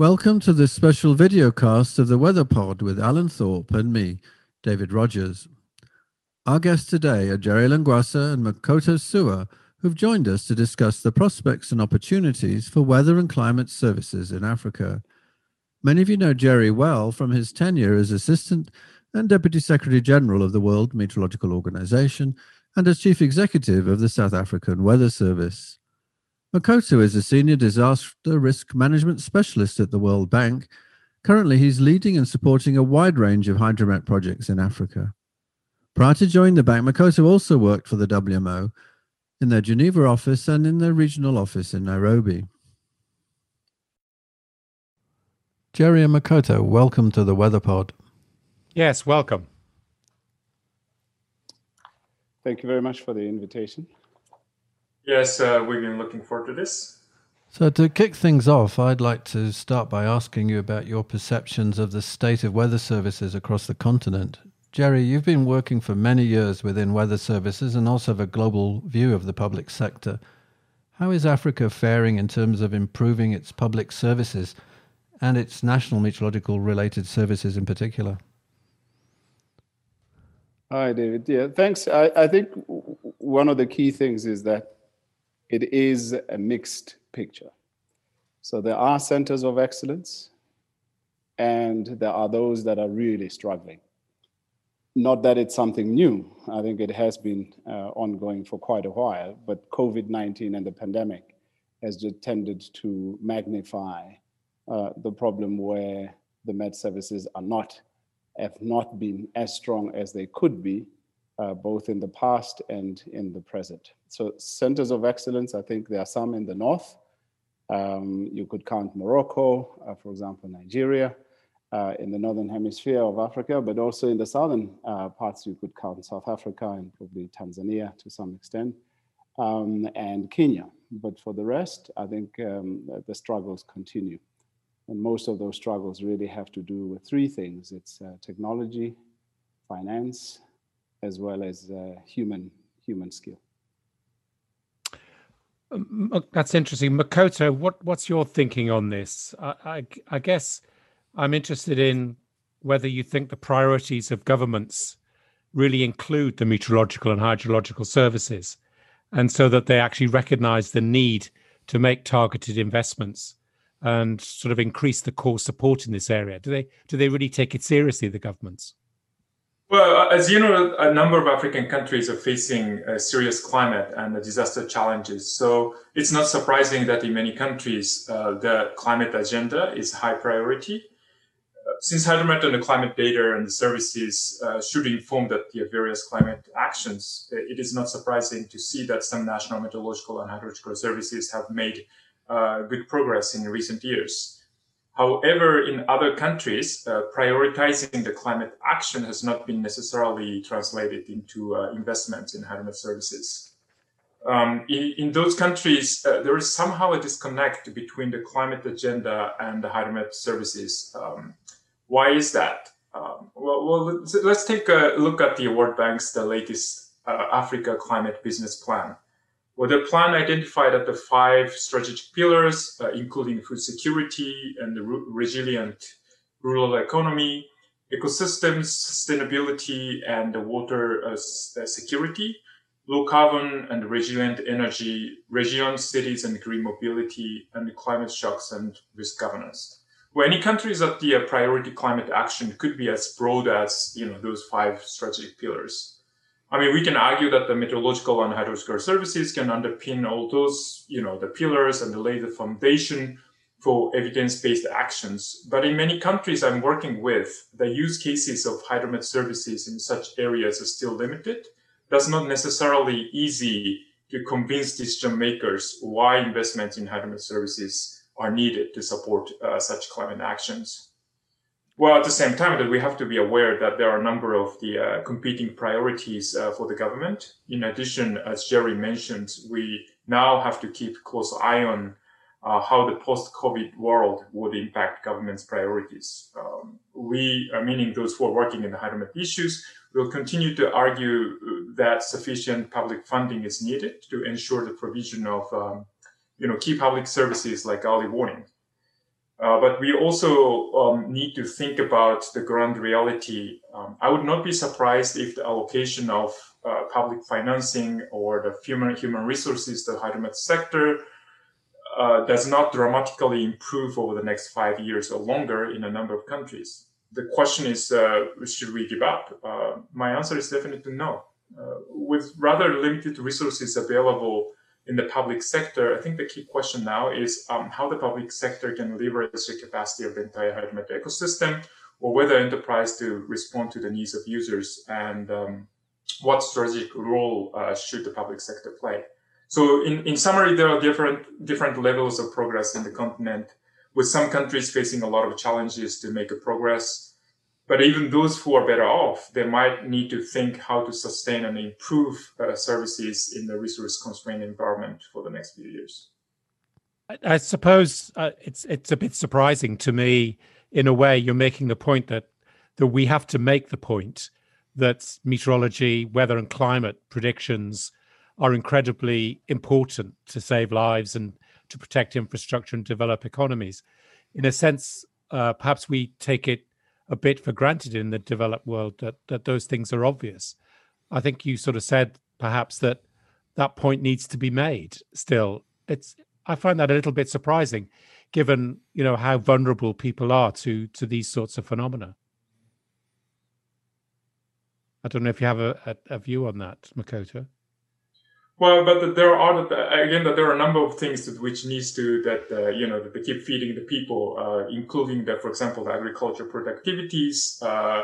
Welcome to this special video cast of the Weather Pod with Alan Thorpe and me, David Rogers. Our guests today are Jerry Lengoasa and Makoto Suwa, who've joined us to discuss the prospects and opportunities for weather and climate services in Africa. Many of you know Jerry well from his tenure as Assistant and Deputy Secretary General of the World Meteorological Organization and as Chief Executive of the South African Weather Service. Makoto is a senior disaster risk management specialist at the World Bank. Currently, he's leading and supporting a wide range of hydromet projects in Africa. Prior to joining the bank, Makoto also worked for the WMO in their Geneva office and in their regional office in Nairobi. Jerry and Makoto, welcome to the Weather Pod. Yes, welcome. Thank you very much for the invitation. Yes, uh, we've been looking forward to this. So, to kick things off, I'd like to start by asking you about your perceptions of the state of weather services across the continent. Jerry, you've been working for many years within weather services and also have a global view of the public sector. How is Africa faring in terms of improving its public services and its national meteorological related services in particular? Hi, David. Yeah, thanks. I, I think one of the key things is that it is a mixed picture. So there are centers of excellence, and there are those that are really struggling. Not that it's something new, I think it has been uh, ongoing for quite a while, but COVID 19 and the pandemic has just tended to magnify uh, the problem where the Met services are not, have not been as strong as they could be uh, both in the past and in the present. So centers of excellence, I think there are some in the north. Um, you could count Morocco, uh, for example, Nigeria, uh, in the northern hemisphere of Africa, but also in the southern uh, parts, you could count South Africa and probably Tanzania to some extent, um, and Kenya. But for the rest, I think um, the struggles continue. And most of those struggles really have to do with three things it's uh, technology, finance, as well as uh, human human skill. That's interesting, Makoto. What what's your thinking on this? I, I, I guess I'm interested in whether you think the priorities of governments really include the meteorological and hydrological services, and so that they actually recognise the need to make targeted investments and sort of increase the core support in this area. Do they do they really take it seriously, the governments? Well, uh, as you know, a number of African countries are facing uh, serious climate and disaster challenges. So it's not surprising that in many countries, uh, the climate agenda is high priority. Uh, since hydromet and the climate data and the services uh, should inform that the various climate actions, it is not surprising to see that some national meteorological and hydrological services have made uh, good progress in recent years. However, in other countries, uh, prioritizing the climate action has not been necessarily translated into uh, investments in hydromet services. Um, in, in, those countries, uh, there is somehow a disconnect between the climate agenda and the hydromet services. Um, why is that? Um, well, well, let's take a look at the World Bank's the latest uh, Africa Climate Business Plan. Well, the plan identified that the five strategic pillars, uh, including food security and the resilient rural economy, ecosystems, sustainability, and the water uh, uh, security, low carbon and resilient energy, regions, cities, and green mobility, and climate shocks and risk governance. Well, any countries that the uh, priority climate action could be as broad as you know those five strategic pillars. I mean, we can argue that the meteorological and hydrological services can underpin all those, you know, the pillars and lay the foundation for evidence-based actions. But in many countries I'm working with, the use cases of hydromet services in such areas are still limited. That's not necessarily easy to convince decision makers why investments in hydromet services are needed to support uh, such climate actions. Well, at the same time, that we have to be aware that there are a number of the uh, competing priorities uh, for the government. In addition, as Jerry mentioned, we now have to keep close eye on uh, how the post-COVID world would impact government's priorities. Um, we, uh, meaning those who are working in the hydromet issues, will continue to argue that sufficient public funding is needed to ensure the provision of, um, you know, key public services like early warning Uh, but we also um, need to think about the ground reality. Um, I would not be surprised if the allocation of uh, public financing or the human human resources to the hydromet sector uh, does not dramatically improve over the next five years or longer in a number of countries. The question is, uh, should we give up? Uh, my answer is definitely no. With rather limited resources available in the public sector, I think the key question now is um, how the public sector can leverage the capacity of the entire hydromet ecosystem, or whether enterprise to respond to the needs of users, and um, what strategic role uh, should the public sector play. So, in, in summary, there are different different levels of progress in the continent, with some countries facing a lot of challenges to make a progress but even those who are better off, they might need to think how to sustain and improve uh, services in the resource constrained environment for the next few years. I, I suppose uh, it's it's a bit surprising to me. In a way, you're making the point that that we have to make the point that meteorology, weather, and climate predictions are incredibly important to save lives and to protect infrastructure and develop economies. In a sense, uh, perhaps we take it a bit for granted in the developed world that that those things are obvious. I think you sort of said perhaps that that point needs to be made. Still, it's I find that a little bit surprising, given you know how vulnerable people are to to these sorts of phenomena. I don't know if you have a, a, a view on that, Makoto. Well, but there are again that there are a number of things that which needs to that uh, you know that they keep feeding the people, uh, including that, for example, the agriculture productivities, uh,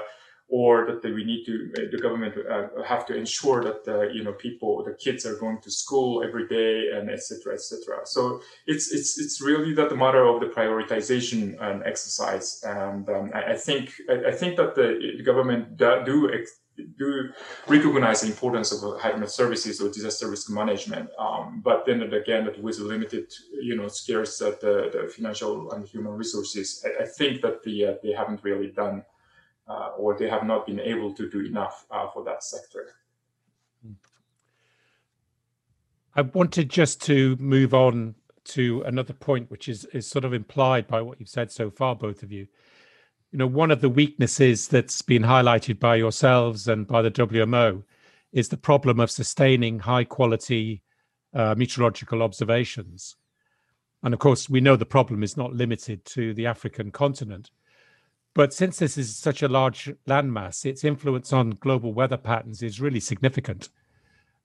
or that we need to uh, the government uh, have to ensure that you know people, the kids are going to school every day, and etc. etc. So it's it's it's really that the matter of the prioritization and exercise, and um, I, I, think I, I, think that the government do. Ex- do recognize the importance of hydromet services or disaster risk management. Um, but then again, with limited, you know, scarce uh, the, the, financial and human resources, I, I think that the, uh, they haven't really done uh, or they have not been able to do enough uh, for that sector. I wanted just to move on to another point, which is, is sort of implied by what you've said so far, both of you you know, one of the weaknesses that's been highlighted by yourselves and by the WMO is the problem of sustaining high quality uh, meteorological observations. And of course, we know the problem is not limited to the African continent. But since this is such a large landmass, its influence on global weather patterns is really significant.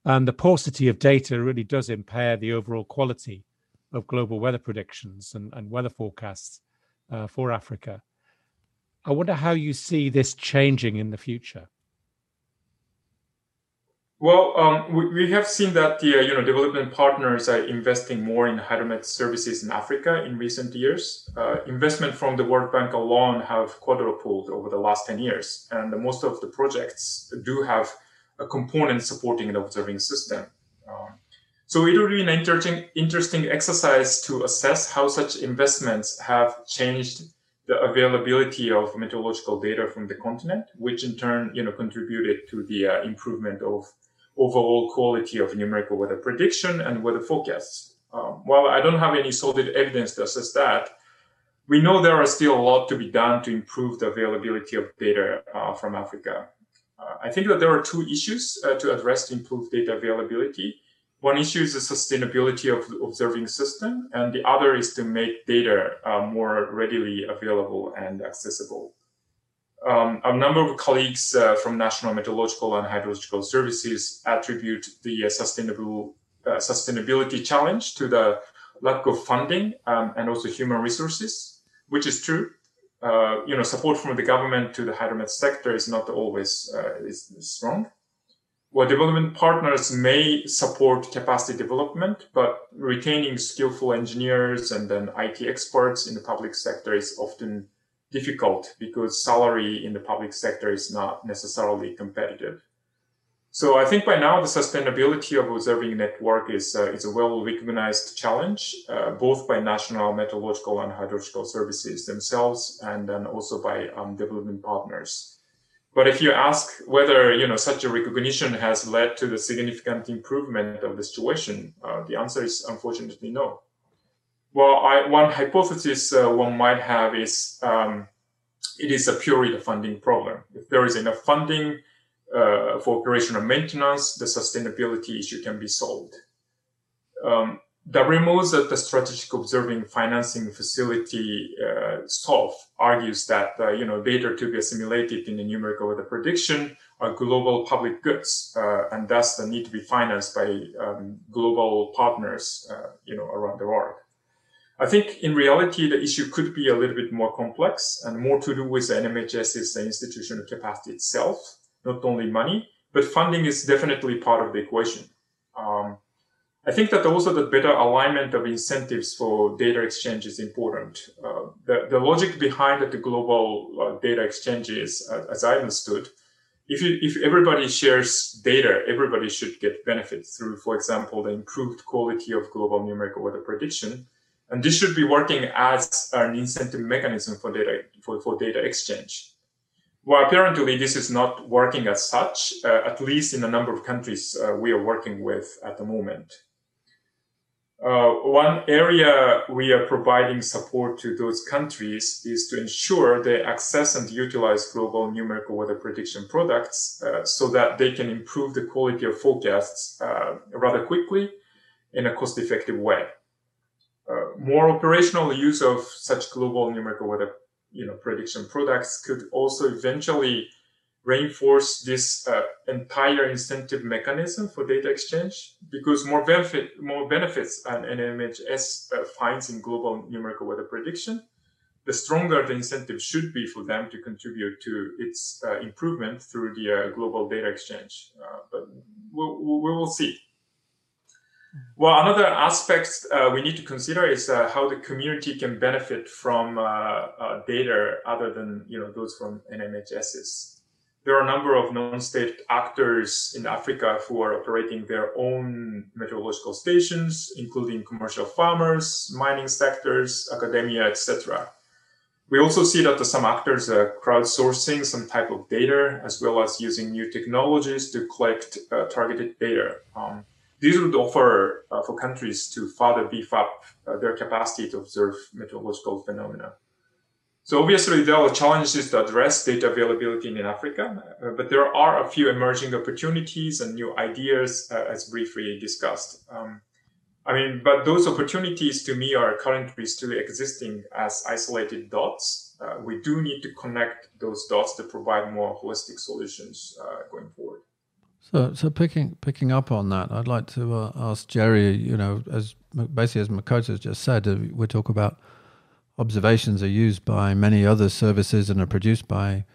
And the paucity of data really does impair the overall quality of global weather predictions and, and weather forecasts uh, for Africa. I wonder how you see this changing in the future. Well, um, we, we, have seen that the uh, you know development partners are investing more in hydromet services in Africa in recent years. Uh, investment from the World Bank alone have quadrupled over the last ten years, and most of the projects do have a component supporting an observing system. Um, so it will be an interesting interesting exercise to assess how such investments have changed the availability of meteorological data from the continent, which in turn, you know, contributed to the uh, improvement of overall quality of numerical weather prediction and weather forecasts. Um, while I don't have any solid evidence to assess that, we know there are still a lot to be done to improve the availability of data uh, from Africa. Uh, I think that there are two issues uh, to address to improve data availability. One issue is the sustainability of the observing system, and the other is to make data uh, more readily available and accessible. Um, a number of colleagues uh, from National Meteorological and Hydrological Services attribute the uh, sustainable uh, sustainability challenge to the lack of funding um, and also human resources, which is true. Uh, you know, support from the government to the hydromet sector is not always uh, is strong well, development partners may support capacity development, but retaining skillful engineers and then IT experts in the public sector is often difficult because salary in the public sector is not necessarily competitive. So I think by now the sustainability of observing network is, uh, is a well recognized challenge, uh, both by national meteorological and hydrological services themselves and then also by um, development partners. But if you ask whether you know such a recognition has led to the significant improvement of the situation, uh, the answer is unfortunately no. Well, I, one hypothesis uh, one might have is um, it is a purely the funding problem. If there is enough funding uh, for operational maintenance, the sustainability issue can be solved. Um, WMO's at the Strategic Observing Financing Facility, uh, SOFF, argues that uh, you know data to be assimilated in the numerical weather prediction are global public goods, uh, and thus the need to be financed by um, global partners, uh, you know, around the world. I think in reality, the issue could be a little bit more complex and more to do with the NMHS's the institutional capacity itself, not only money, but funding is definitely part of the equation. Um, I think that also the better alignment of incentives for data exchange is important. Uh, the, the logic behind the global uh, data exchanges, uh, as I understood, if you, if everybody shares data, everybody should get benefit through, for example, the improved quality of global numerical weather prediction. And this should be working as an incentive mechanism for data, for, for data exchange. Well, apparently this is not working as such, uh, at least in a number of countries uh, we are working with at the moment. Uh, one area we are providing support to those countries is to ensure they access and utilize global numerical weather prediction products uh, so that they can improve the quality of forecasts uh, rather quickly in a cost effective way. Uh, more operational use of such global numerical weather you know, prediction products could also eventually reinforce this uh, entire incentive mechanism for data exchange because more benefit more benefits an NMHS uh, finds in global numerical weather prediction, the stronger the incentive should be for them to contribute to its uh, improvement through the uh, global data exchange. Uh, but we'll, we will see. Well, another aspect uh, we need to consider is how the community can benefit from data other than you know those from NMHSs there are a number of non-state actors in Africa who are operating their own meteorological stations, including commercial farmers, mining sectors, academia, etc. We also see that some actors are crowdsourcing some type of data, as well as using new technologies to collect uh, targeted data. Um, these would offer uh, for countries to further beef up uh, their capacity to observe meteorological phenomena. So obviously there are challenges to address data availability in Africa, uh, but there are a few emerging opportunities and new ideas uh, as briefly discussed. Um, I mean, but those opportunities to me are currently still existing as isolated dots. Uh, we do need to connect those dots to provide more holistic solutions uh, going forward. So, so picking picking up on that, I'd like to uh, ask Jerry. You know, as basically as Makoto has just said, uh, we talk about observations are used by many other services and are produced by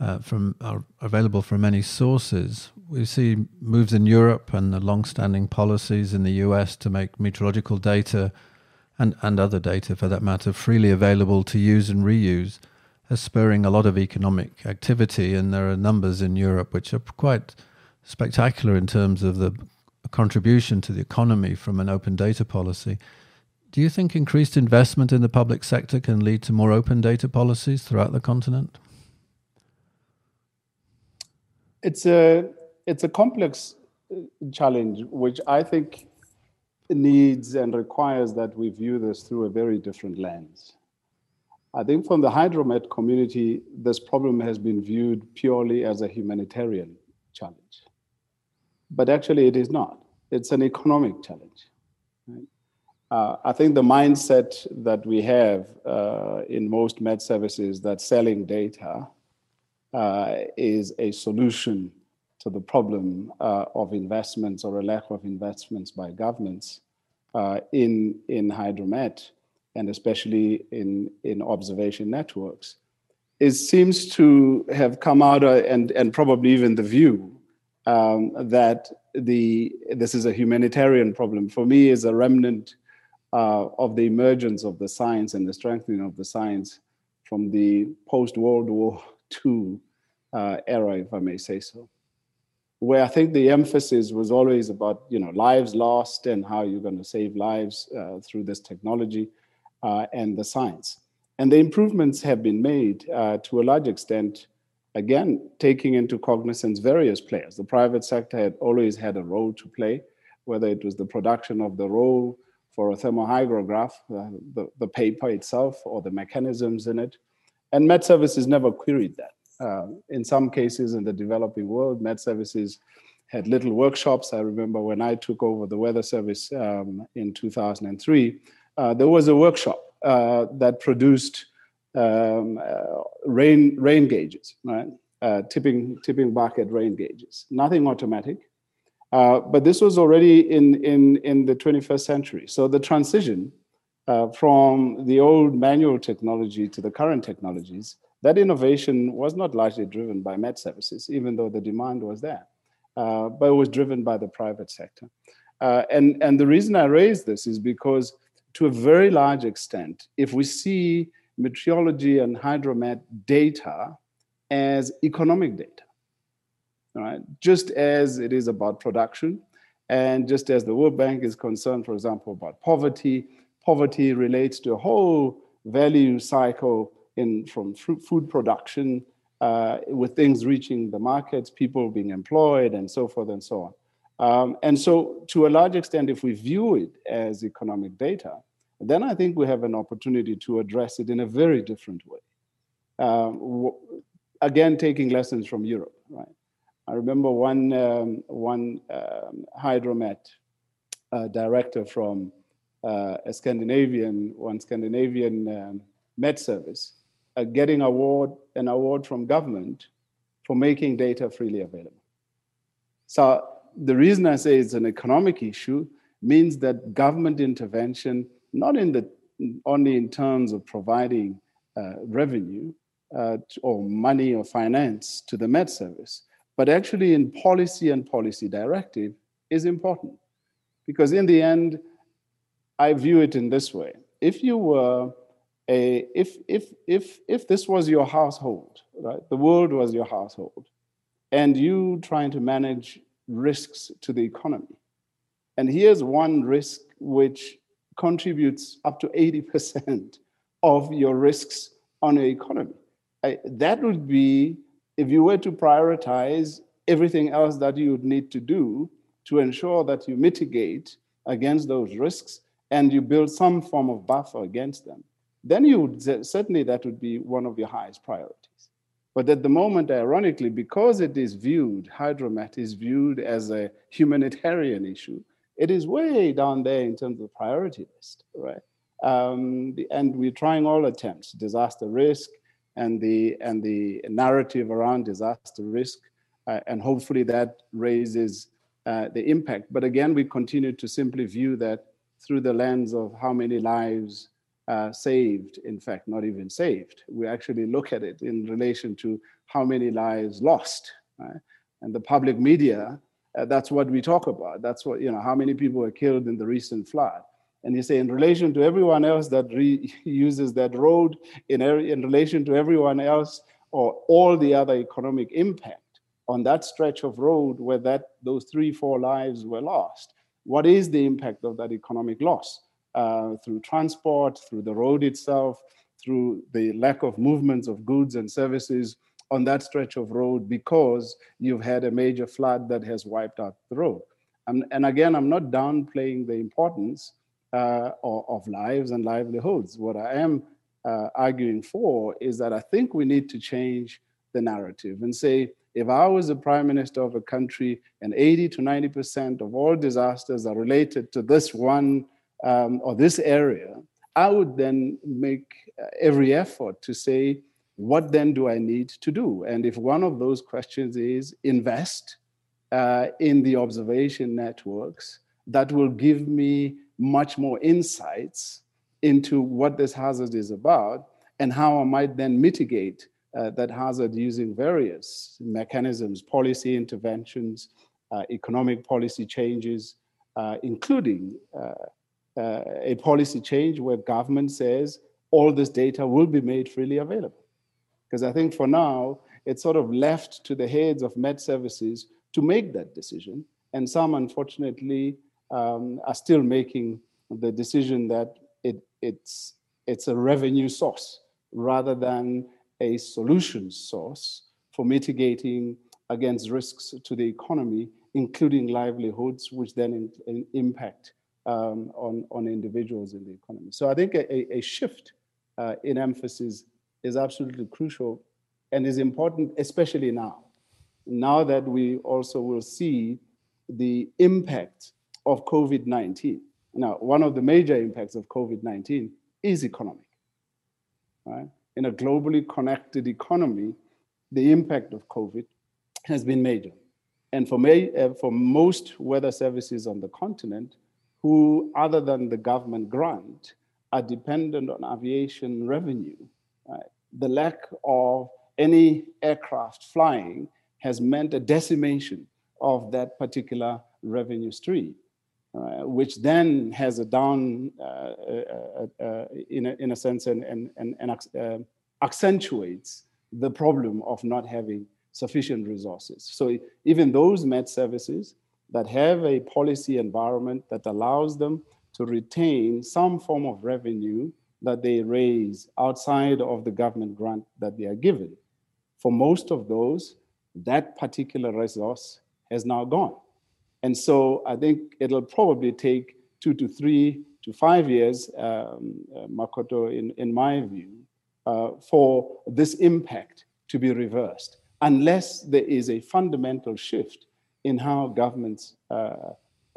uh, from are available from many sources. We see moves in Europe and the long-standing policies in the US to make meteorological data and, and other data, for that matter, freely available to use and reuse, as spurring a lot of economic activity. And there are numbers in Europe which are quite spectacular in terms of the contribution to the economy from an open data policy. Do you think increased investment in the public sector can lead to more open data policies throughout the continent? It's a it's a complex uh, challenge, which I think needs and requires that we view this through a very different lens. I think from the hydromet community, this problem has been viewed purely as a humanitarian challenge. But actually, it is not. It's an economic challenge. Uh, I think the mindset that we have uh, in most Met services that selling data uh, is a solution to the problem uh, of investments or a lack of investments by governments uh, in in hydromet and especially in in observation networks. It seems to have come out uh, and and probably even the view um, that the this is a humanitarian problem for me is a remnant uh, of the emergence of the science and the strengthening of the science from the post World War II uh, era, if I may say so, where I think the emphasis was always about you know lives lost and how you're going to save lives uh, through this technology uh, and the science. And the improvements have been made uh, to a large extent. Again, taking into cognizance various players. The private sector had always had a role to play, whether it was the production of the role, for a thermohydrograph, uh, the, the paper itself or the mechanisms in it. And Met Services never queried that. Uh, in some cases in the developing world, Met Services had little workshops. I remember when I took over the Weather Service um, in 2003, uh, there was a workshop uh, that produced um, uh, rain, rain gauges, right? Uh, tipping, tipping bucket rain gauges. Nothing automatic. Uh, but this was already in, in, in the 21st century. So the transition uh, from the old manual technology to the current technologies, that innovation was not largely driven by Met Services, even though the demand was there, uh, but it was driven by the private sector. Uh, and, and the reason I raise this is because, to a very large extent, if we see meteorology and hydromet data as economic data, right? Just as it is about production, and just as the World Bank is concerned, for example, about poverty, poverty relates to a whole value cycle in from food production uh, with things reaching the markets, people being employed, and so forth and so on. Um, and so, to a large extent, if we view it as economic data, then I think we have an opportunity to address it in a very different way. Um, again, taking lessons from Europe, right? I remember one, um, one um, hydromet uh, director from uh, a Scandinavian, one Scandinavian um, Met Service, uh, getting award, an award from government for making data freely available. So the reason I say it's an economic issue means that government intervention, not in the only in terms of providing uh, revenue uh, or money or finance to the Met Service, but actually in policy and policy directive is important. Because in the end, I view it in this way. If you were a, if, if, if, if this was your household, right, the world was your household, and you trying to manage risks to the economy, and here's one risk which contributes up to 80% of your risks on your economy. I, that would be if you were to prioritize everything else that you would need to do to ensure that you mitigate against those risks and you build some form of buffer against them, then you would certainly that would be one of your highest priorities. But at the moment, ironically, because it is viewed, hydromet is viewed as a humanitarian issue, it is way down there in terms of the priority list, right? Um, and we're trying all attempts, disaster risk, and the and the narrative around disaster risk, uh, and hopefully that raises uh, the impact. But again, we continue to simply view that through the lens of how many lives uh, saved. In fact, not even saved. We actually look at it in relation to how many lives lost. Right? And the public media, uh, that's what we talk about. That's what you know. How many people were killed in the recent flood? And you say, in relation to everyone else that uses that road, in, in relation to everyone else, or all the other economic impact on that stretch of road where that those three, four lives were lost, what is the impact of that economic loss uh, through transport, through the road itself, through the lack of movements of goods and services on that stretch of road because you've had a major flood that has wiped out the road. And, and again, I'm not downplaying the importance uh, of, lives and livelihoods. What I am uh, arguing for is that I think we need to change the narrative and say, if I was a prime minister of a country and 80 to 90% of all disasters are related to this one um, or this area, I would then make uh, every effort to say, what then do I need to do? And if one of those questions is invest uh, in the observation networks, that will give me much more insights into what this hazard is about and how I might then mitigate uh, that hazard using various mechanisms, policy interventions, uh, economic policy changes, uh, including uh, uh, a policy change where government says all this data will be made freely available. Because I think for now, it's sort of left to the heads of Met services to make that decision. And some, unfortunately, um, are still making the decision that it, it's, it's a revenue source rather than a solution source for mitigating against risks to the economy, including livelihoods, which then in, in impact um, on, on individuals in the economy. So I think a, a shift uh, in emphasis is absolutely crucial and is important, especially now. Now that we also will see the impact of COVID 19. Now, one of the major impacts of COVID 19 is economic. Right? In a globally connected economy, the impact of COVID has been major. And for, uh, for most weather services on the continent, who, other than the government grant, are dependent on aviation revenue, right? the lack of any aircraft flying has meant a decimation of that particular revenue stream, uh, which then has a down, uh, uh, uh in, a, in a sense, and, and, and, and accentuates the problem of not having sufficient resources. So even those Met services that have a policy environment that allows them to retain some form of revenue that they raise outside of the government grant that they are given. For most of those, that particular resource has now gone. And so I think it'll probably take two to three to five years, um, uh, Makoto, in, in my view, uh, for this impact to be reversed, unless there is a fundamental shift in how governments uh,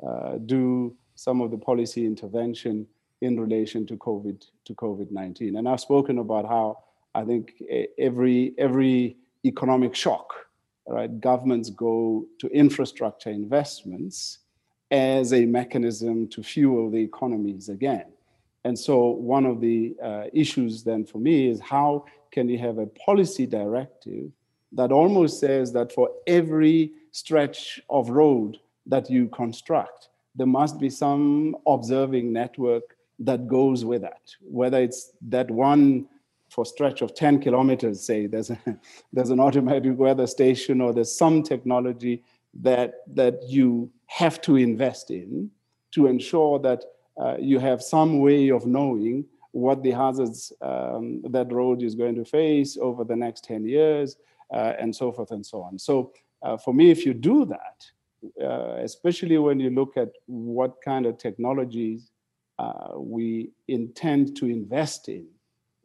uh, do some of the policy intervention in relation to COVID to COVID-19. And I've spoken about how I think every every economic shock, right, governments go to infrastructure investments as a mechanism to fuel the economies again. And so one of the uh, issues then for me is how can you have a policy directive that almost says that for every stretch of road that you construct, there must be some observing network that goes with that. Whether it's that one for a stretch of 10 kilometers, say, there's, a, there's an automatic weather station or there's some technology that, that you have to invest in to ensure that uh, you have some way of knowing what the hazards um, that road is going to face over the next 10 years, uh, and so forth and so on. So uh, for me, if you do that, uh, especially when you look at what kind of technologies uh, we intend to invest in,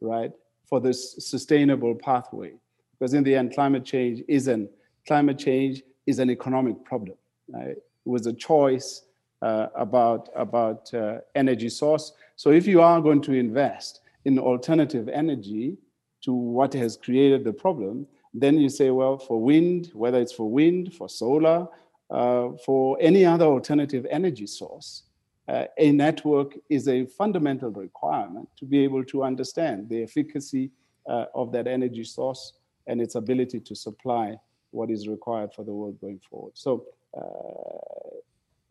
right, for this sustainable pathway, because in the end, climate change is an climate change is an economic problem. Right? It was a choice uh, about about uh, energy source. So if you are going to invest in alternative energy to what has created the problem, then you say, well, for wind, whether it's for wind, for solar, uh, for any other alternative energy source, uh, a network is a fundamental requirement to be able to understand the efficacy uh, of that energy source and its ability to supply what is required for the world going forward. So, uh,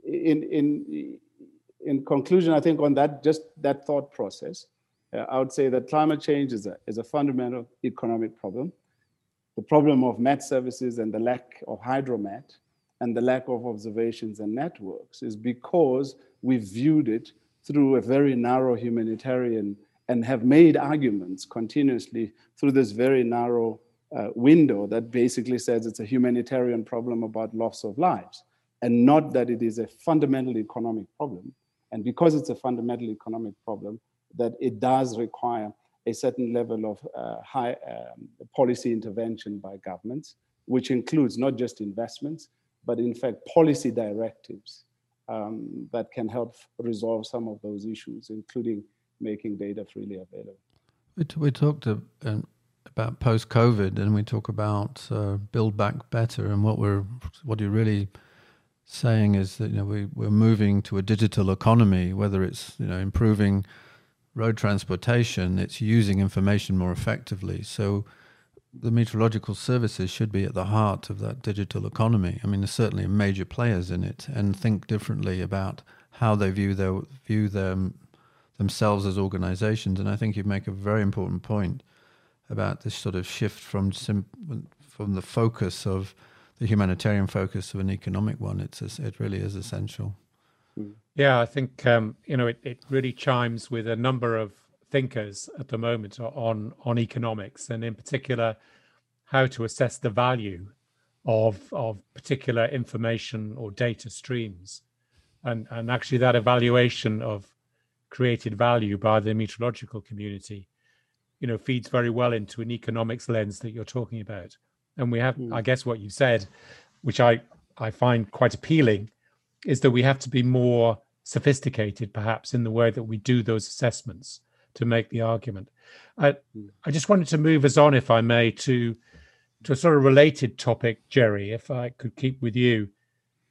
in in in conclusion, I think on that just that thought process, uh, I would say that climate change is a is a fundamental economic problem the problem of met services and the lack of hydromet and the lack of observations and networks is because we viewed it through a very narrow humanitarian and have made arguments continuously through this very narrow uh, window that basically says it's a humanitarian problem about loss of lives and not that it is a fundamental economic problem. And because it's a fundamental economic problem, that it does require a certain level of uh, high um, policy intervention by governments, which includes not just investments, but in fact policy directives um, that can help resolve some of those issues, including making data freely available. We, t- we talked um, about post COVID, and we talk about uh, build back better, and what we're what you're really saying is that you know we, we're moving to a digital economy, whether it's you know improving road transportation, it's using information more effectively. So the meteorological services should be at the heart of that digital economy. I mean, there's certainly major players in it, and think differently about how they view their view them themselves as organizations. And I think you make a very important point about this sort of shift from sim, from the focus of the humanitarian focus of an economic one. It's it really is essential. Yeah, I think um, you know it, it really chimes with a number of thinkers at the moment on on economics, and in particular, how to assess the value of of particular information or data streams. and and actually that evaluation of created value by the meteorological community, you know, feeds very well into an economics lens that you're talking about. And we have, mm. I guess, what you said, which I I find quite appealing, is that we have to be more sophisticated, perhaps, in the way that we do those assessments to make the argument. I, hmm. I just wanted to move us on, if I may, to to a sort of related topic, Jerry, if I could keep with you.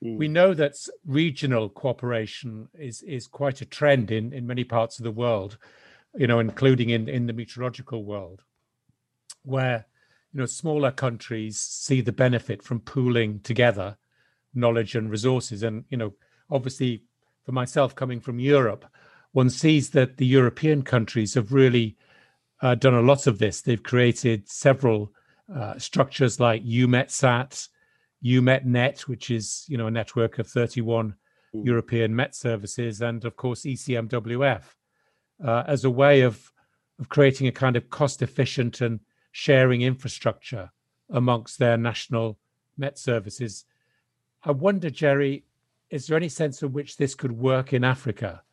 Mm. We know that regional cooperation is is quite a trend in in many parts of the world, you know, including in in the meteorological world, where you know smaller countries see the benefit from pooling together knowledge and resources, and you know, obviously, for myself coming from Europe, one sees that the European countries have really uh, done a lot of this. They've created several uh, structures like EUMETSAT, EUMETNET, which is you know a network of 31 mm. European Met services, and of course ECMWF, uh, as a way of of creating a kind of cost efficient and sharing infrastructure amongst their national Met services. I wonder, Jerry, is there any sense in which this could work in Africa?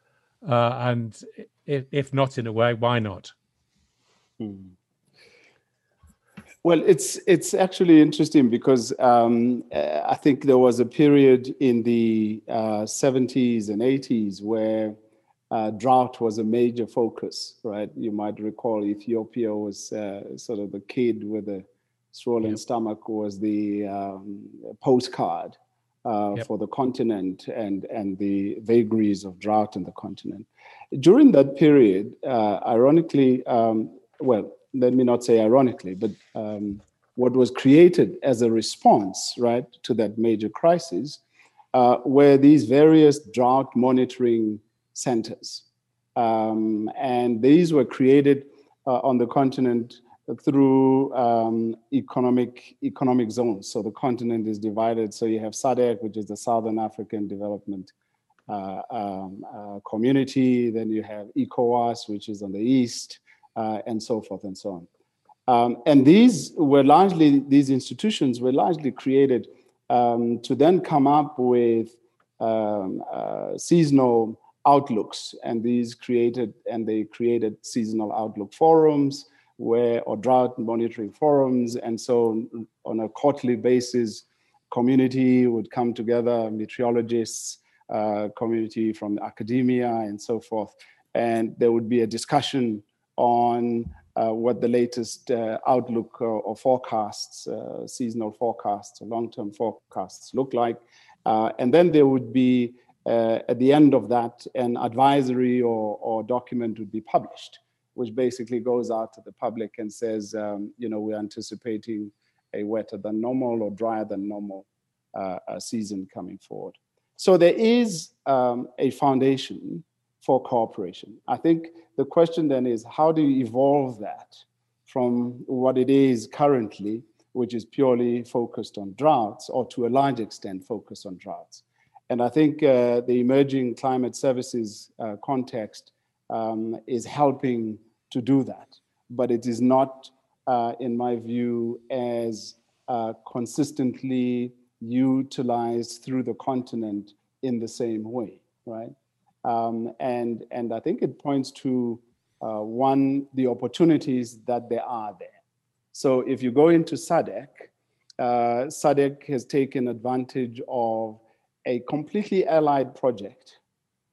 Uh, and if, if, not in a way, why not? Hmm. Well, it's it's actually interesting because um, uh, I think there was a period in the uh, 70s and 80s where uh, drought was a major focus, right? You might recall Ethiopia was uh, sort of the kid with a swollen yep. stomach was the um, postcard uh, yep. for the continent and and the vagaries of drought in the continent. During that period, uh, ironically, um, well let me not say ironically, but um, what was created as a response, right, to that major crisis, uh, were these various drought monitoring centers. Um, and these were created uh, on the continent through um, economic economic zones. So the continent is divided. So you have SADC, which is the Southern African Development uh, um, uh, Community. Then you have ECOWAS, which is on the east uh, and so forth and so on. Um, and these were largely, these institutions were largely created um, to then come up with um, uh, seasonal outlooks. And these created, and they created seasonal outlook forums where, or drought monitoring forums. And so on a quarterly basis, community would come together, meteorologists, uh, community from academia and so forth. And there would be a discussion on uh, what the latest uh, outlook or, or forecasts, uh, seasonal forecasts, or long-term forecasts look like. Uh, and then there would be, uh, at the end of that, an advisory or, or document would be published, which basically goes out to the public and says, um, you know, we're anticipating a wetter than normal or drier than normal uh, season coming forward. So there is um, a foundation for cooperation. I think the question then is how do you evolve that from what it is currently, which is purely focused on droughts, or to a large extent focused on droughts? And I think uh, the emerging climate services uh, context um, is helping to do that. But it is not, uh, in my view, as uh, consistently utilized through the continent in the same way, right? Um, and, and I think it points to uh, one, the opportunities that there are there. So if you go into SADC, uh, SADC has taken advantage of a completely allied project.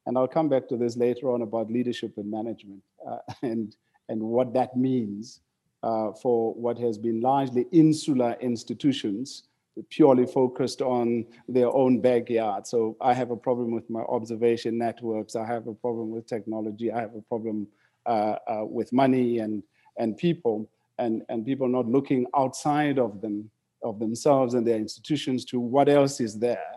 And I'll come back to this later on about leadership and management uh, and, and what that means uh, for what has been largely insular institutions purely focused on their own backyard. So I have a problem with my observation networks. I have a problem with technology. I have a problem uh, uh, with money and and people and and people not looking outside of them of themselves and their institutions to what else is there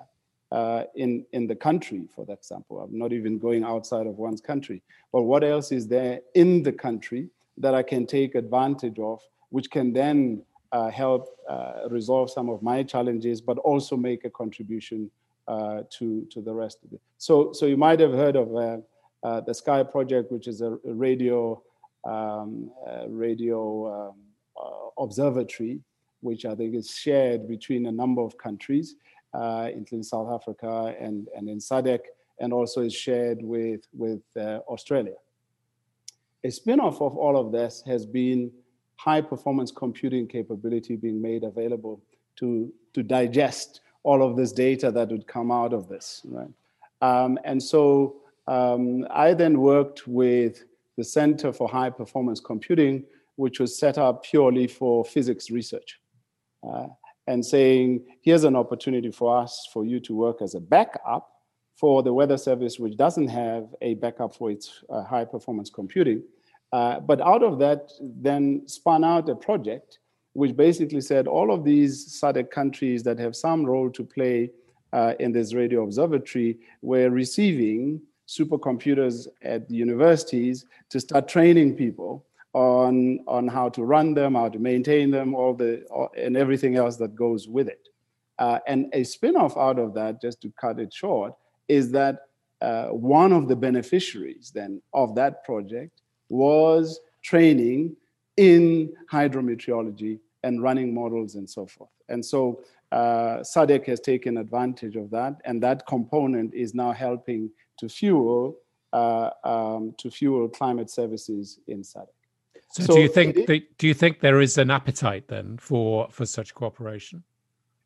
uh, in in the country. For that example, I'm not even going outside of one's country, but what else is there in the country that I can take advantage of, which can then uh, help uh, resolve some of my challenges, but also make a contribution uh, to, to the rest of it. So, so you might have heard of uh, uh, the SKA Project, which is a, radio, um, radio um, observatory, which I think is shared between a number of countries, including South Africa and, and in SADC. and also is shared with, with uh, Australia. A spin-off of all of this has been high performance computing capability being made available to, to digest all of this data that would come out of this, right? Um, and so um, I then worked with the Center for High Performance Computing, which was set up purely for physics research. Uh, and saying, here's an opportunity for us, for you to work as a backup for the Weather Service, which doesn't have a backup for its uh, high performance computing. Uh, but out of that, then spun out a project which basically said all of these SADC countries that have some role to play uh, in this radio observatory were receiving supercomputers at the universities to start training people on, on how to run them, how to maintain them, all the, all, and everything else that goes with it. Uh, and a spin-off out of that, just to cut it short, is that uh, one of the beneficiaries then of that project was training in hydrometeorology and running models and so forth. And so uh, SADC has taken advantage of that, and that component is now helping to fuel uh, um, to fuel climate services in SADC. So, so do you think it, do you think there is an appetite then for for such cooperation?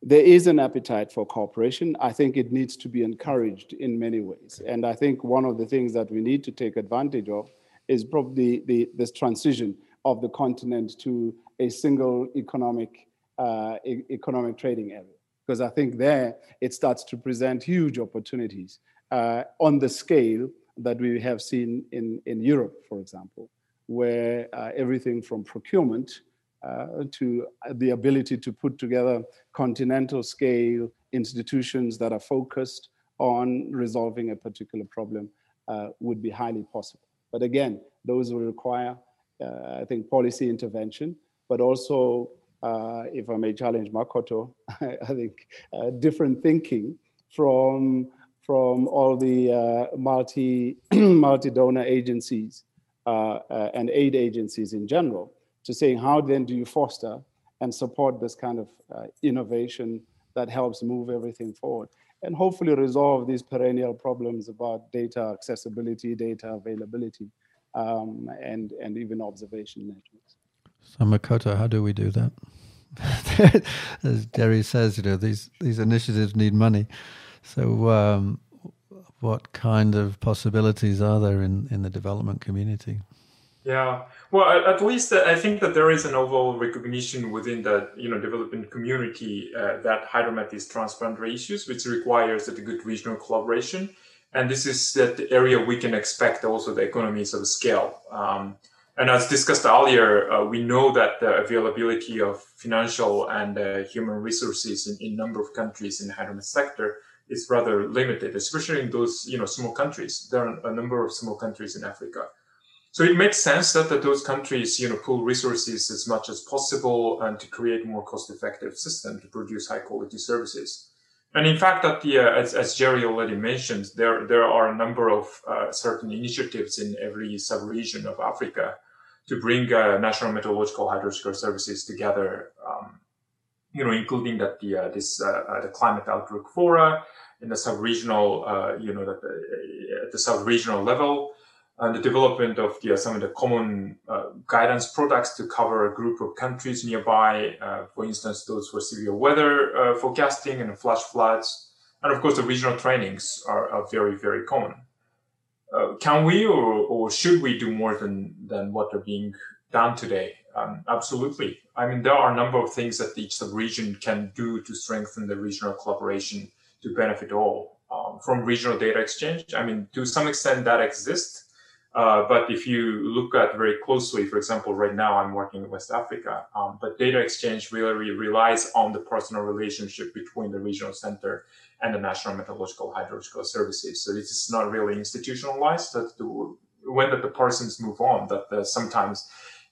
There is an appetite for cooperation. I think it needs to be encouraged in many ways, and I think one of the things that we need to take advantage of is probably the, this transition of the continent to a single economic uh, e- economic trading area. Because I think there it starts to present huge opportunities uh, on the scale that we have seen in, in Europe, for example, where uh, everything from procurement uh, to the ability to put together continental scale institutions that are focused on resolving a particular problem uh, would be highly possible. But again, those will require, I think, policy intervention, but also, uh, if I may challenge Makoto, I think uh, different thinking from from all the uh, multi multi donor agencies and aid agencies in general to saying how then do you foster and support this kind of innovation that helps move everything forward and hopefully resolve these perennial problems about data accessibility, data availability, um, and, and even observation networks. So, Makoto, how do we do that? As Jerry says, you know, these, these initiatives need money. So, um, what kind of possibilities are there in, in the development community? Yeah, well, at least uh, I think that there is an overall recognition within the you know development community uh, that hydromet is transboundary issues, which requires a good regional collaboration, and this is that the area we can expect also the economies of scale. Um, and as discussed earlier, uh, we know that the availability of financial and uh, human resources in, in number of countries in the hydromet sector is rather limited, especially in those you know small countries. There are a number of small countries in Africa. So it makes sense that, that those countries, you know, pool resources as much as possible and to create more cost-effective system to produce high-quality services. And in fact, that the, uh, as, as, Jerry already mentioned, there there are a number of uh, certain initiatives in every sub-region of Africa to bring uh, national meteorological hydrological services together. Um, you know, including that the uh, this uh, uh, the climate outlook fora in the sub-regional, you know, that the, the sub-regional level and the development of the, some of the common uh, guidance products to cover a group of countries nearby, uh, for instance, those for severe weather uh, forecasting and flash floods. And of course, the regional trainings are, are very, very common. Uh, can we or, or should we do more than, than what are being done today? Um, absolutely. I mean, there are a number of things that each sub-region can do to strengthen the regional collaboration to benefit all. Um, from regional data exchange, I mean, to some extent that exists uh, but if you look at very closely, for example, right now I'm working in West Africa, um, but data exchange really relies on the personal relationship between the regional center and the national meteorological hydrological services. So this is not really institutionalized. That the, when that the persons move on, that the, sometimes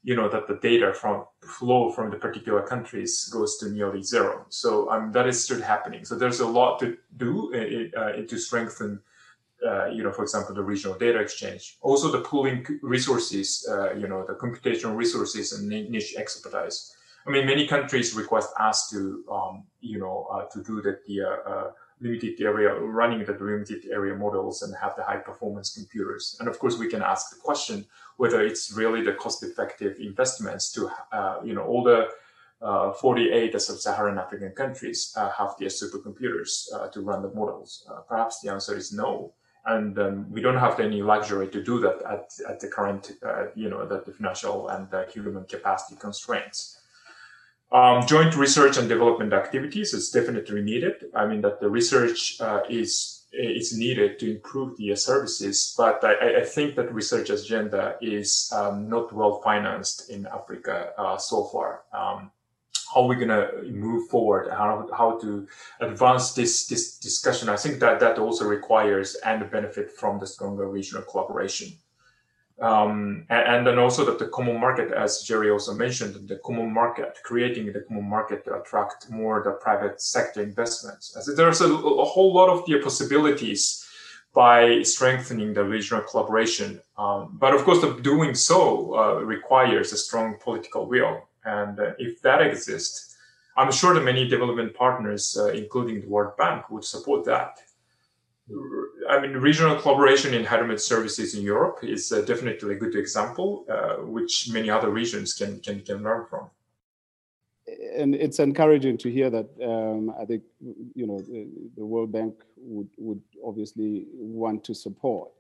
you know that the data from flow from the particular countries goes to nearly zero. So um, that is still happening. So there's a lot to do uh, uh, to strengthen uh, you know, for example, the regional data exchange. Also, the pooling resources, uh, you know, the computational resources and niche expertise. I mean, many countries request us to, um, you know, uh, to do the, the uh, limited area, running the limited area models and have the high performance computers. And of course, we can ask the question whether it's really the cost effective investments to, uh, you know, all the uh, 48 sub-Saharan African countries uh, have their supercomputers uh, to run the models. Uh, perhaps the answer is no. And um, we don't have any luxury to do that at, at the current, uh, you know, the, the financial and the human capacity constraints. Um, joint research and development activities is definitely needed. I mean that the research uh, is is needed to improve the services, but I, I think that research agenda is um, not well financed in Africa uh, so far. Um, how are we going to move forward? How how to advance this this discussion? I think that that also requires and benefit from the stronger regional collaboration. Um, and, and, then also that the common market, as Jerry also mentioned, the common market, creating the common market to attract more the private sector investments. As there's a, a, whole lot of the possibilities by strengthening the regional collaboration. Um, but of course, the doing so uh, requires a strong political will. And uh, if that exists, I'm sure that many development partners, uh, including the World Bank, would support that. I mean, regional collaboration in higher services in Europe is uh, definitely a good example, uh, which many other regions can, can, can learn from. And it's encouraging to hear that. Um, I think you know the, the, World Bank would would obviously want to support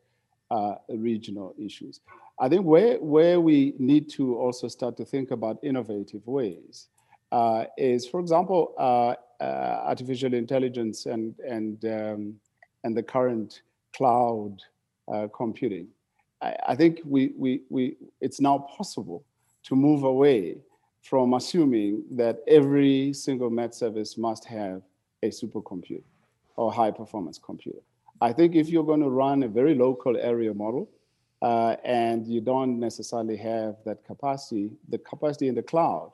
uh, regional issues. I think where where we need to also start to think about innovative ways uh, is, for example, uh, uh, artificial intelligence and and um, and the current cloud uh, computing. I, I, think we, we, we, it's now possible to move away from assuming that every single Met service must have a supercomputer or high performance computer. I think if you're going to run a very local area model uh, and you don't necessarily have that capacity, the capacity in the cloud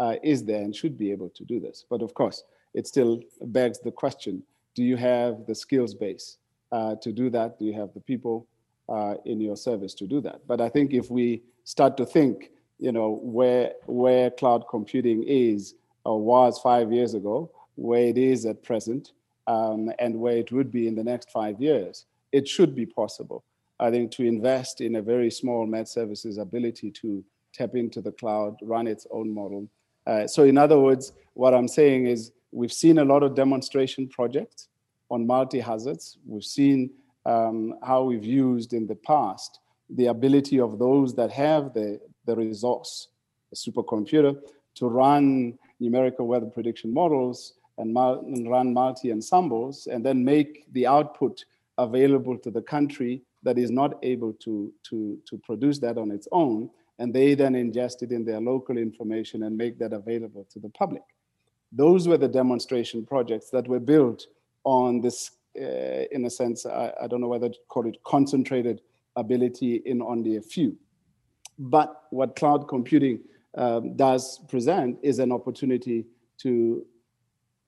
uh, is there and should be able to do this. But of course, it still begs the question do you have the skills base uh, to do that? Do you have the people uh, in your service to do that? But I think if we start to think, you know, where where cloud computing is or was five years ago, where it is at present, um, and where it would be in the next five years, it should be possible. I think to invest in a very small Met Services ability to tap into the cloud, run its own model. Uh, so, in other words, what I'm saying is We've seen a lot of demonstration projects on multi-hazards. We've seen um, how we've used in the past the ability of those that have the, the resource, a supercomputer, to run numerical weather prediction models and, mul- and run multi-ensembles and then make the output available to the country that is not able to, to, to produce that on its own. And they then ingest it in their local information and make that available to the public. Those were the demonstration projects that were built on this, uh, in a sense, I, I, don't know whether to call it concentrated ability in only a few. But what cloud computing um, does present is an opportunity to,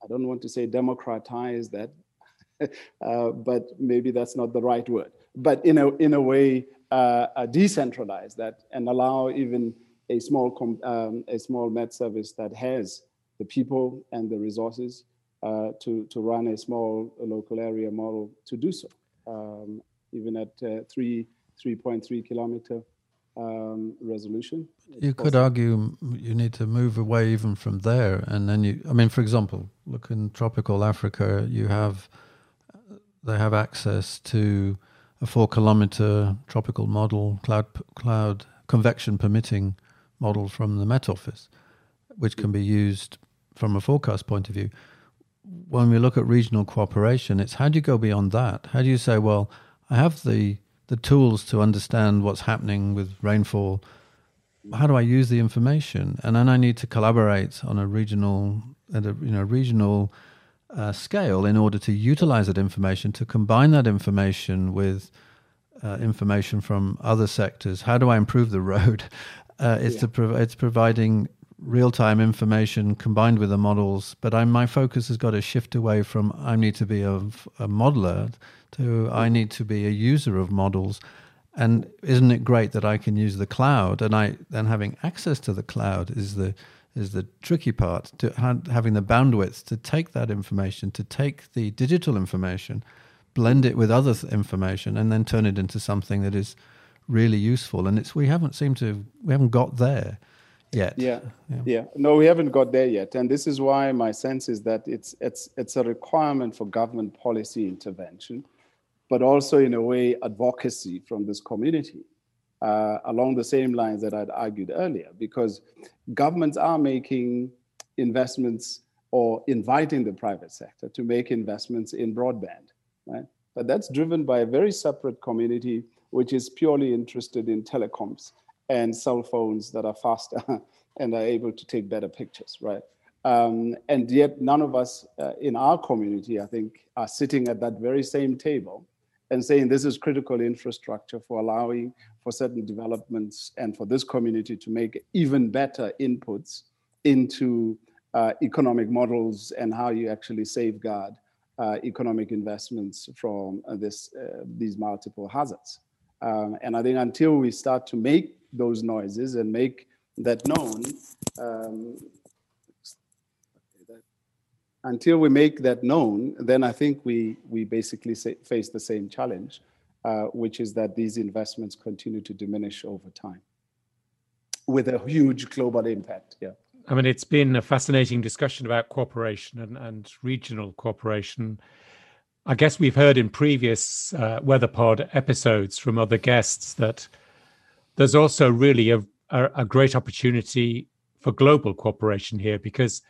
I don't want to say democratize that, uh, but maybe that's not the right word. But in a, in a way, uh, uh decentralize that and allow even a small, um, a small Met service that has the people and the resources uh, to, to run a small local area model to do so, um, even at uh, three, 3.3 kilometer um, resolution. You could argue you need to move away even from there. And then you, I mean, for example, look in tropical Africa, you have, they have access to a four kilometer tropical model, cloud, cloud convection permitting model from the Met Office, which can be used from a forecast point of view, when we look at regional cooperation, it's how do you go beyond that? How do you say, well, I have the the tools to understand what's happening with rainfall. How do I use the information? And then I need to collaborate on a regional at a you know regional uh, scale in order to utilize that information to combine that information with uh, information from other sectors. How do I improve the road? Uh, it's yeah. to it's providing real time information combined with the models. But I, my focus has got to shift away from I need to be a, a modeler to I hmm. need to be a user of models. And isn't it great that I can use the cloud and I then having access to the cloud is the is the tricky part to ha- having the bandwidth to take that information, to take the digital information, blend it with other th- information, and then turn it into something that is really useful. And it's we haven't seemed to we haven't got there yet. Yeah, yeah, yeah. No, we haven't got there yet, and this is why my sense is that it's it's it's a requirement for government policy intervention, but also in a way advocacy from this community uh, along the same lines that I'd argued earlier, because governments are making investments or inviting the private sector to make investments in broadband, right? But that's driven by a very separate community which is purely interested in telecoms and cell phones that are faster and are able to take better pictures, right? Um, and yet, none of us uh, in our community, I think, are sitting at that very same table and saying this is critical infrastructure for allowing for certain developments and for this community to make even better inputs into uh, economic models and how you actually safeguard uh, economic investments from uh, this, uh, these multiple hazards. Um, and I think until we start to make those noises and make that known, um, until we make that known, then I think we, we basically say, face the same challenge, uh, which is that these investments continue to diminish over time with a huge global impact. Yeah. I mean, it's been a fascinating discussion about cooperation and, and regional cooperation. I guess we've heard in previous uh, WeatherPod episodes from other guests that there's also really a, a, a great opportunity for global cooperation here because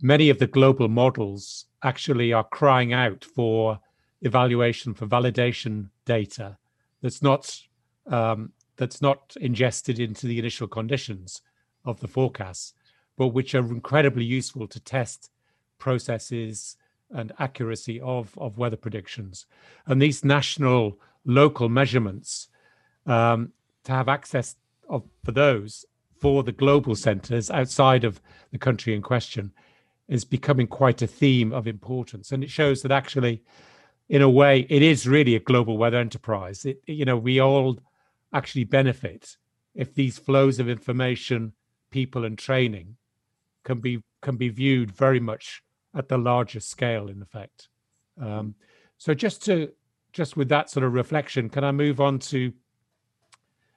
many of the global models actually are crying out for evaluation for validation data that's not um, that's not ingested into the initial conditions of the forecasts, but which are incredibly useful to test processes and accuracy of, of weather predictions. And these national local measurements, um, to have access of, for those for the global centers outside of the country in question is becoming quite a theme of importance. And it shows that actually, in a way, it is really a global weather enterprise. It, you know, we all actually benefit if these flows of information, people, and training can be can be viewed very much at the larger scale. In effect, um, so just to just with that sort of reflection, can I move on to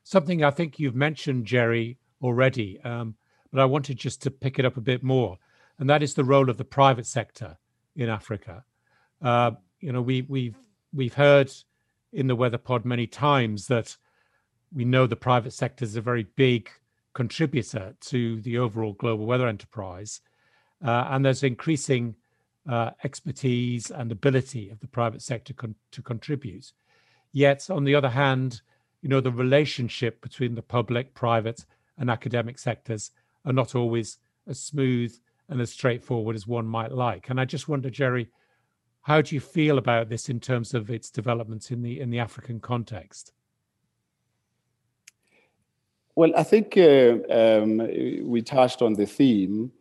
something I think you've mentioned, Jerry, already, um, but I wanted just to pick it up a bit more and that is the role of the private sector in Africa. Uh, you know, we, we've we've heard in the WeatherPod many times that we know the private sector is a very big contributor to the overall global weather enterprise, uh, and there's increasing uh, expertise and ability of the private sector con- to contribute. Yet, on the other hand, you know, the relationship between the public, private, and academic sectors are not always as smooth and as straightforward as one might like. And I just wonder, Jerry, how do you feel about this in terms of its developments in the in the African context? Well, I think uh, um, we touched on the theme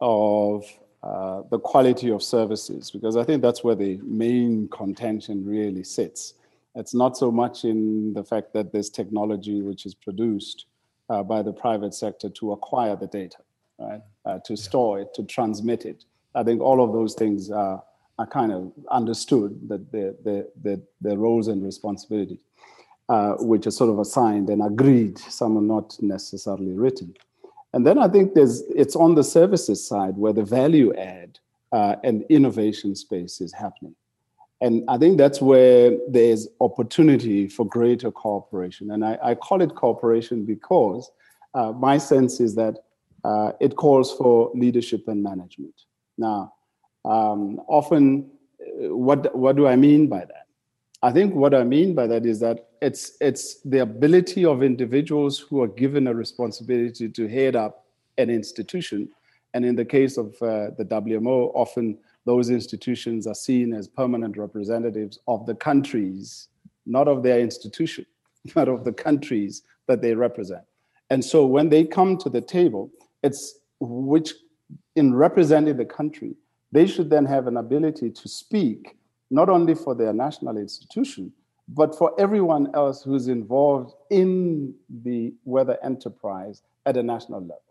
of uh, the quality of services because I think that's where the main contention really sits. It's not so much in the fact that there's technology which is produced uh, by the private sector to acquire the data right? Uh, to store it, to transmit it. I think all of those things are, are kind of understood that the, the, the, the roles and responsibilities, uh, which are sort of assigned and agreed, some are not necessarily written. And then I think there's it's on the services side where the value add uh, and innovation space is happening. And I think that's where there's opportunity for greater cooperation. And I, I call it cooperation because uh, my sense is that uh, it calls for leadership and management. Now, um, often, uh, what what do I mean by that? I think what I mean by that is that it's it's the ability of individuals who are given a responsibility to head up an institution, and in the case of uh, the WMO, often those institutions are seen as permanent representatives of the countries, not of their institution, but of the countries that they represent. And so when they come to the table, it's which in representing the country, they should then have an ability to speak not only for their national institution, but for everyone else who's involved in the weather enterprise at a national level.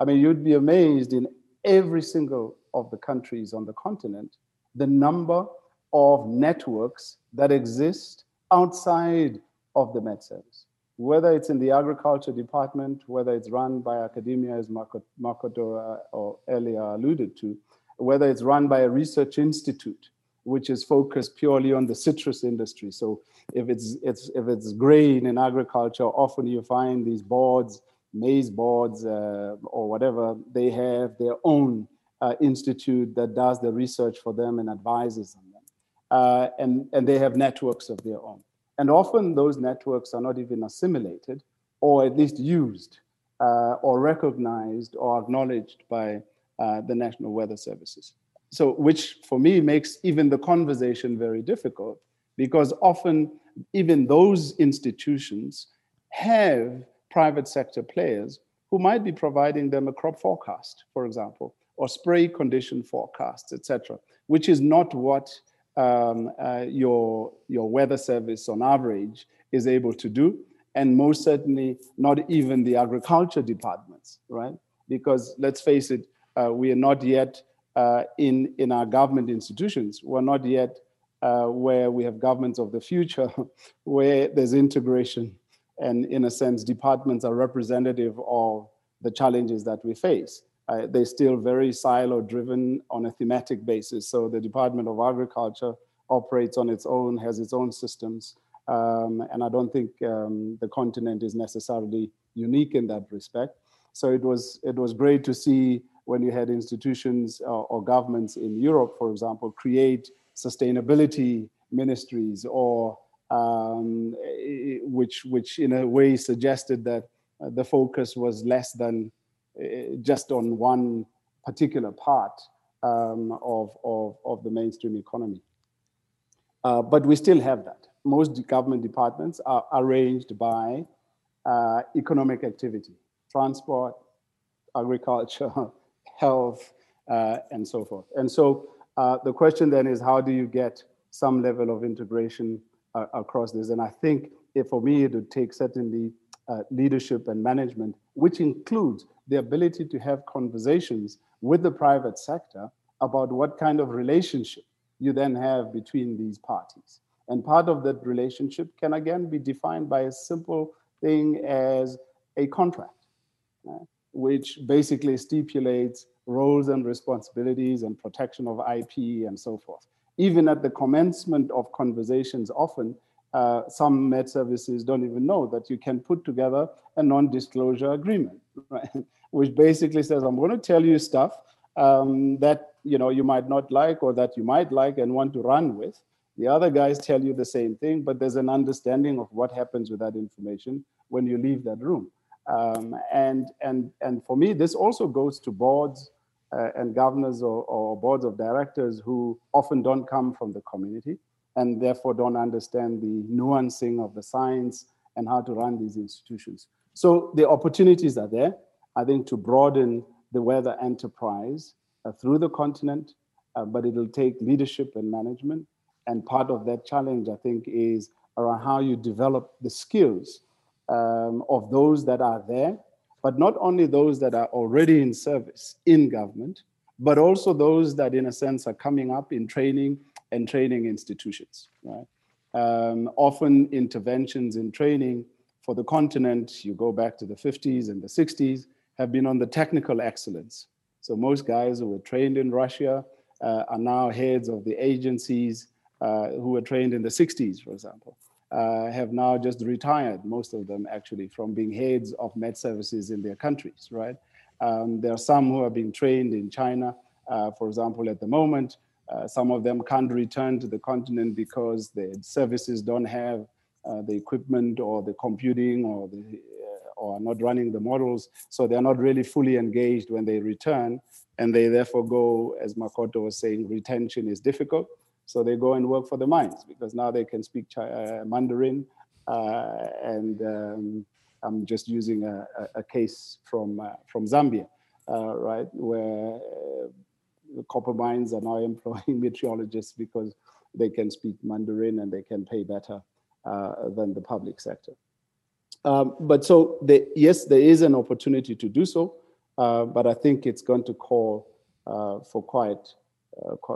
I mean, you'd be amazed in every single of the countries on the continent, the number of networks that exist outside of the Met Service. Whether it's in the agriculture department, whether it's run by academia, as Makoto uh, or earlier alluded to, whether it's run by a research institute, which is focused purely on the citrus industry. So if it's, it's if it's grain in agriculture, often you find these boards, maize boards, uh, or whatever. They have their own uh, institute that does the research for them and advises on them, uh, and and they have networks of their own. And often those networks are not even assimilated, or at least used, uh, or recognized, or acknowledged by uh, the National Weather Services so which for me makes even the conversation very difficult because often even those institutions have private sector players who might be providing them a crop forecast, for example, or spray condition forecasts, etc., which is not what um, uh, your, your weather service on average is able to do, and most certainly not even the agriculture departments, right? Because let's face it, uh, we are not yet uh, in, in our government institutions. We're not yet uh, where we have governments of the future, where there's integration and, in a sense, departments are representative of the challenges that we face. Uh, they're still very silo driven on a thematic basis. So the Department of Agriculture operates on its own, has its own systems. Um, and I don't think um, the continent is necessarily unique in that respect. So it was, it was great to see when you had institutions uh, or governments in Europe, for example, create sustainability ministries or um, which, which in a way suggested that uh, the focus was less than uh, just on one particular part um, of, of, of the mainstream economy. Uh, but we still have that. Most government departments are arranged by uh, economic activity, transport, agriculture, health, uh, and so forth. And so uh, the question then is how do you get some level of integration uh, across this? And I think for me, it would take certainly uh, leadership and management, which includes the ability to have conversations with the private sector about what kind of relationship you then have between these parties. And part of that relationship can again be defined by a simple thing as a contract which basically stipulates roles and responsibilities and protection of IP and so forth. Even at the commencement of conversations, often uh, some Met services don't even know that you can put together a non-disclosure agreement, right? which basically says, I'm going to tell you stuff um, that you know you might not like or that you might like and want to run with. The other guys tell you the same thing, but there's an understanding of what happens with that information when you leave that room. Um, and, and, and for me, this also goes to boards uh, and governors or, or boards of directors who often don't come from the community and therefore don't understand the nuancing of the science and how to run these institutions. So the opportunities are there, I think, to broaden the weather enterprise uh, through the continent, uh, but it'll take leadership and management. And part of that challenge, I think, is around how you develop the skills um, of those that are there, but not only those that are already in service in government, but also those that, in a sense, are coming up in training and training institutions. Right? Um, often interventions in training for the continent, you go back to the 50s and the 60s, have been on the technical excellence. So most guys who were trained in Russia uh, are now heads of the agencies uh, who were trained in the 60s, for example uh, have now just retired, most of them actually, from being heads of Met services in their countries, right? Um, there are some who are being trained in China, uh, for example, at the moment. Uh, some of them can't return to the continent because the services don't have uh, the equipment or the computing or the uh, or not running the models, so they're not really fully engaged when they return, and they therefore go, as Makoto was saying, retention is difficult. So they go and work for the mines because now they can speak uh, Mandarin. Uh, and um, I'm just using a, a case from, uh, from Zambia, right, where copper mines are now employing meteorologists because they can speak Mandarin and they can pay better uh, than the public sector. Um, but so, the, yes, there is an opportunity to do so. Uh, but I think it's going to call uh, for quite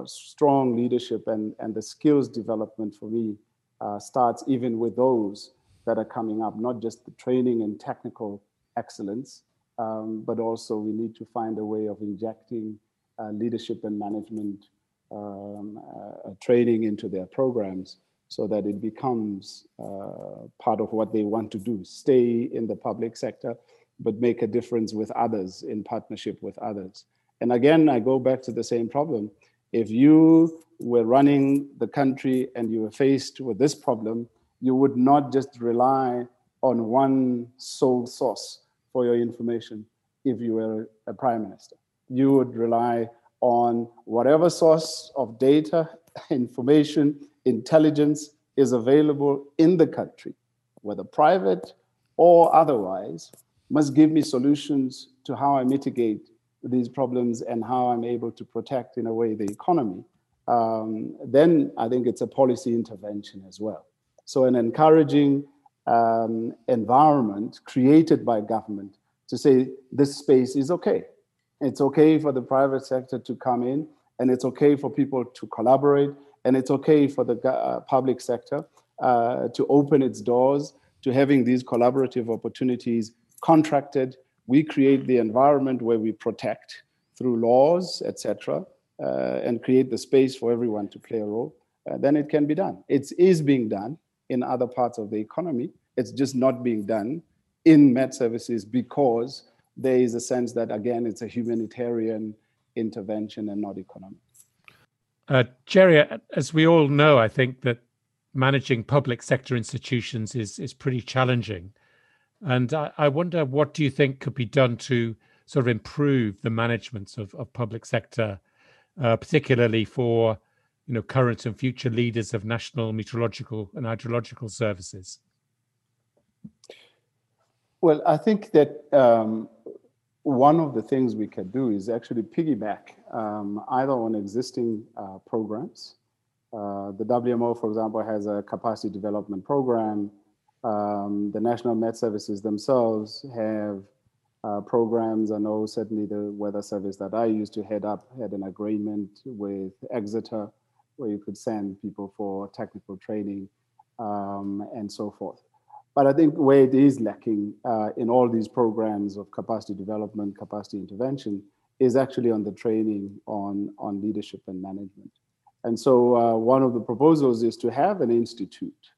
strong leadership and, and the skills development for me uh, starts even with those that are coming up, not just the training and technical excellence, um, but also we need to find a way of injecting uh, leadership and management um, uh, training into their programs so that it becomes uh, part of what they want to do stay in the public sector but make a difference with others in partnership with others. And again i go back to the same problem if you were running the country and you were faced with this problem you would not just rely on one sole source for your information if you were a prime minister. You would rely on whatever source of data information intelligence is available in the country, whether private or otherwise, must give me solutions to how I mitigate these problems and how I'm able to protect, in a way, the economy. Um, then I think it's a policy intervention as well. So, an encouraging um, environment created by government to say this space is okay. It's okay for the private sector to come in, and it's okay for people to collaborate, and it's okay for the uh, public sector uh, to open its doors to having these collaborative opportunities contracted. We create the environment where we protect through laws, etc., uh, and create the space for everyone to play a role. Uh, then it can be done. It is being done in other parts of the economy. It's just not being done in Met services because there is a sense that again it's a humanitarian intervention and not economic. Uh, Jerry, as we all know, I think that managing public sector institutions is is pretty challenging, and I, I wonder what do you think could be done to sort of improve the management of, of public sector, uh, particularly for you know current and future leaders of national meteorological and hydrological services. Well, I think that um, one of the things we can do is actually piggyback um, either on existing uh, programs. Uh, the WMO, for example, has a capacity development program. Um, the National Met Services themselves have uh, programs. I know certainly the weather service that I used to head up had an agreement with Exeter where you could send people for technical training um, and so forth. But I think where it is lacking uh, in all these programs of capacity development, capacity intervention, is actually on the training on, on leadership and management. And so uh, one of the proposals is to have an institute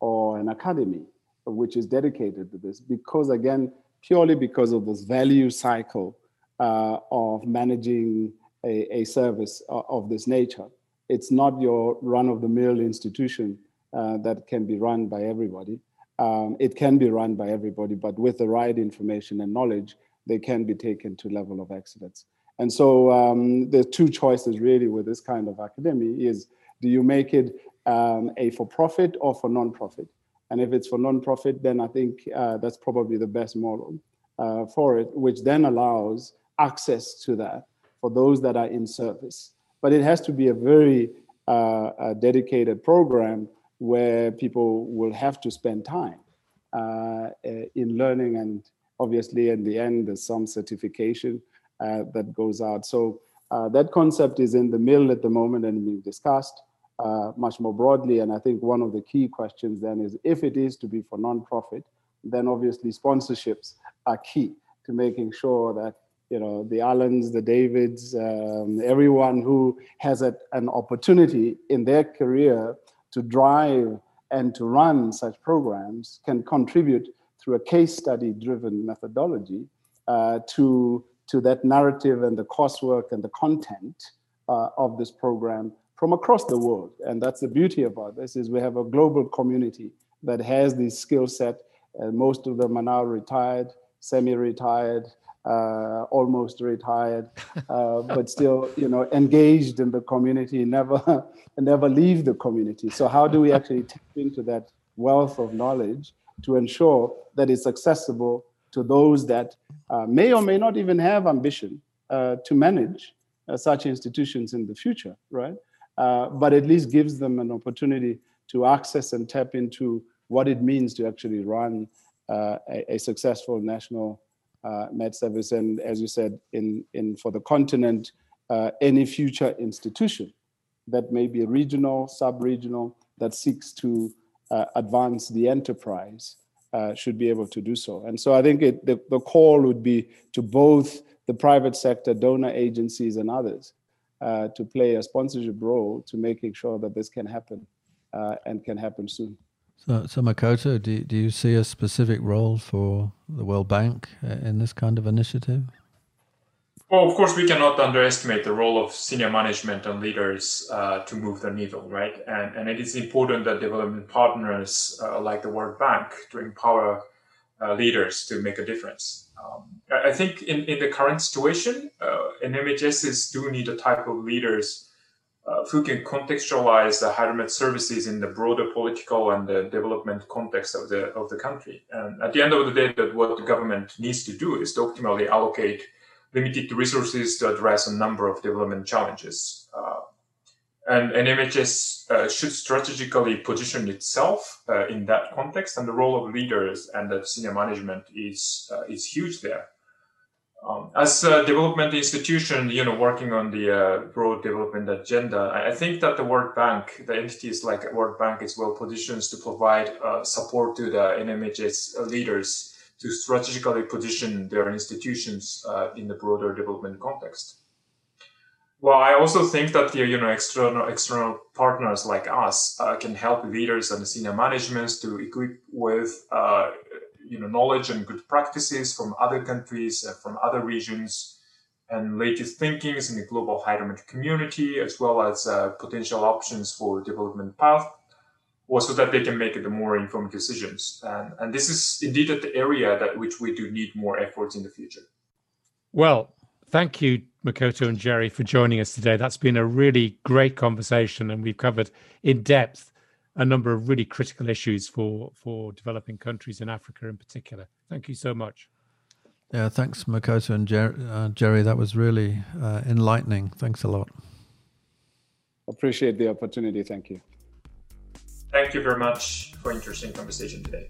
or an academy which is dedicated to this because again, purely because of this value cycle uh, of managing a, a service of, of this nature. It's not your run-of-the-mill institution uh, that can be run by everybody um, it can be run by everybody, but with the right information and knowledge, they can be taken to level of excellence. And so um, the two choices really with this kind of academy is, do you make it um, a for-profit or for non-profit? And if it's for non-profit, then I think uh, that's probably the best model uh, for it, which then allows access to that for those that are in service. But it has to be a very uh, dedicated program where people will have to spend time uh, in learning and obviously in the end there's some certification uh, that goes out so uh, that concept is in the mill at the moment and being discussed uh, much more broadly. And i think one of the key questions then is if it is to be for non-profit then obviously sponsorships are key to making sure that you know the Alans the davids um, everyone who has a, an opportunity in their career to drive and to run such programs can contribute through a case study driven methodology uh, to, to that narrative and the coursework and the content uh, of this program from across the world. And that's the beauty about this is we have a global community that has this skill set. and most of them are now retired, semi-retired, uh, almost retired, uh, but still, you know, engaged in the community, never, never leave the community. So how do we actually tap into that wealth of knowledge to ensure that it's accessible to those that uh, may or may not even have ambition uh, to manage uh, such institutions in the future, right? Uh, but at least gives them an opportunity to access and tap into what it means to actually run a, a successful national uh, Met Service, and as you said, in, in for the continent, uh, any future institution that may be regional, sub-regional, that seeks to uh, advance the enterprise uh, should be able to do so. And so I think it, the, the call would be to both the private sector, donor agencies, and others uh, to play a sponsorship role to making sure that this can happen uh, and can happen soon. So, so Makoto, do, do you see a specific role for the World Bank uh, in this kind of initiative? Well, of course, we cannot underestimate the role of senior management and leaders uh, to move the needle, right? And, and it is important that development partners uh, like the World Bank to empower uh, leaders to make a difference. Um, I think in, in the current situation, uh, do need a type of leaders uh, who can contextualize the hydromet services in the broader political and the development context of the of the country. And at the end of the day, that what the government needs to do is to optimally allocate limited resources to address a number of development challenges. Uh, and NMHS uh, should strategically position itself uh, in that context, and the role of leaders and the senior management is uh, is huge there. Um, as a development institution, you know, working on the uh, broad development agenda, I, think that the World Bank, the entities like World Bank, is well positioned to provide uh, support to the NMHS leaders to strategically position their institutions uh, in the broader development context. Well, I also think that the you know external external partners like us uh, can help leaders and senior managements to equip with uh, you know knowledge and good practices from other countries and from other regions and latest thinkings in the global hydromet community as well as uh, potential options for development path or so that they can make the more informed decisions. And, and this is indeed the area that which we do need more efforts in the future. Well, thank you, Makoto and Jerry, for joining us today. That's been a really great conversation, and we've covered in depth a number of really critical issues for for developing countries in Africa in particular. Thank you so much. Yeah, thanks, Makoto and Jer- uh, Jerry. That was really uh, enlightening. Thanks a lot. Appreciate the opportunity. Thank you. Thank you very much for interesting conversation today.